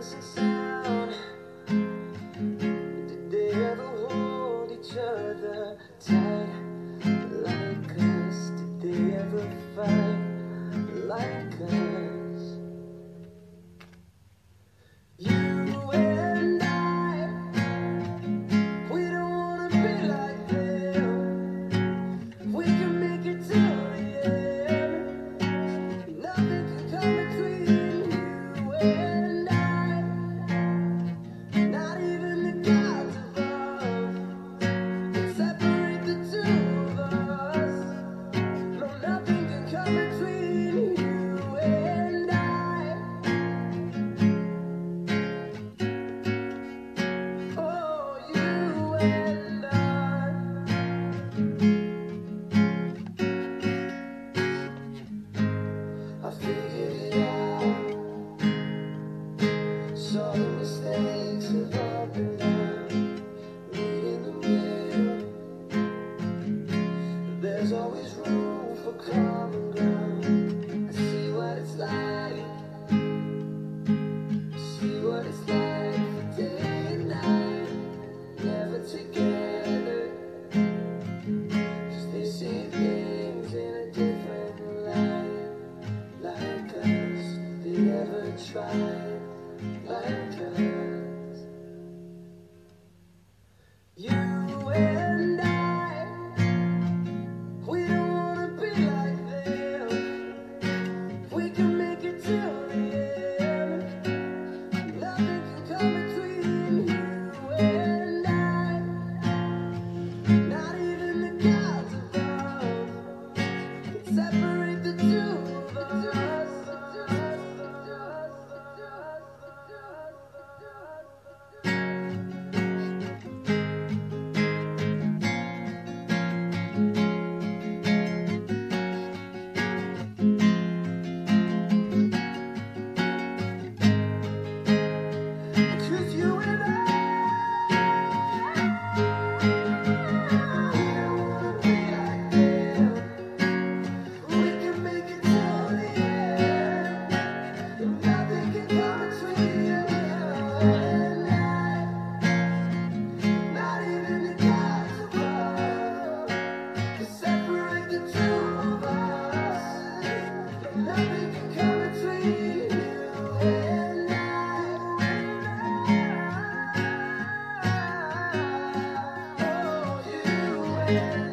Did they ever hold each other tight like us? Did they ever fight like us? You and I, we don't wanna be like them. We can make it till the end. Nothing can come between you and There's always room for common ground. I see what it's like. See what it's like for day and night. Never together. 'Cause they see things in a different light. Like us, they never tried. Like us. Oh, you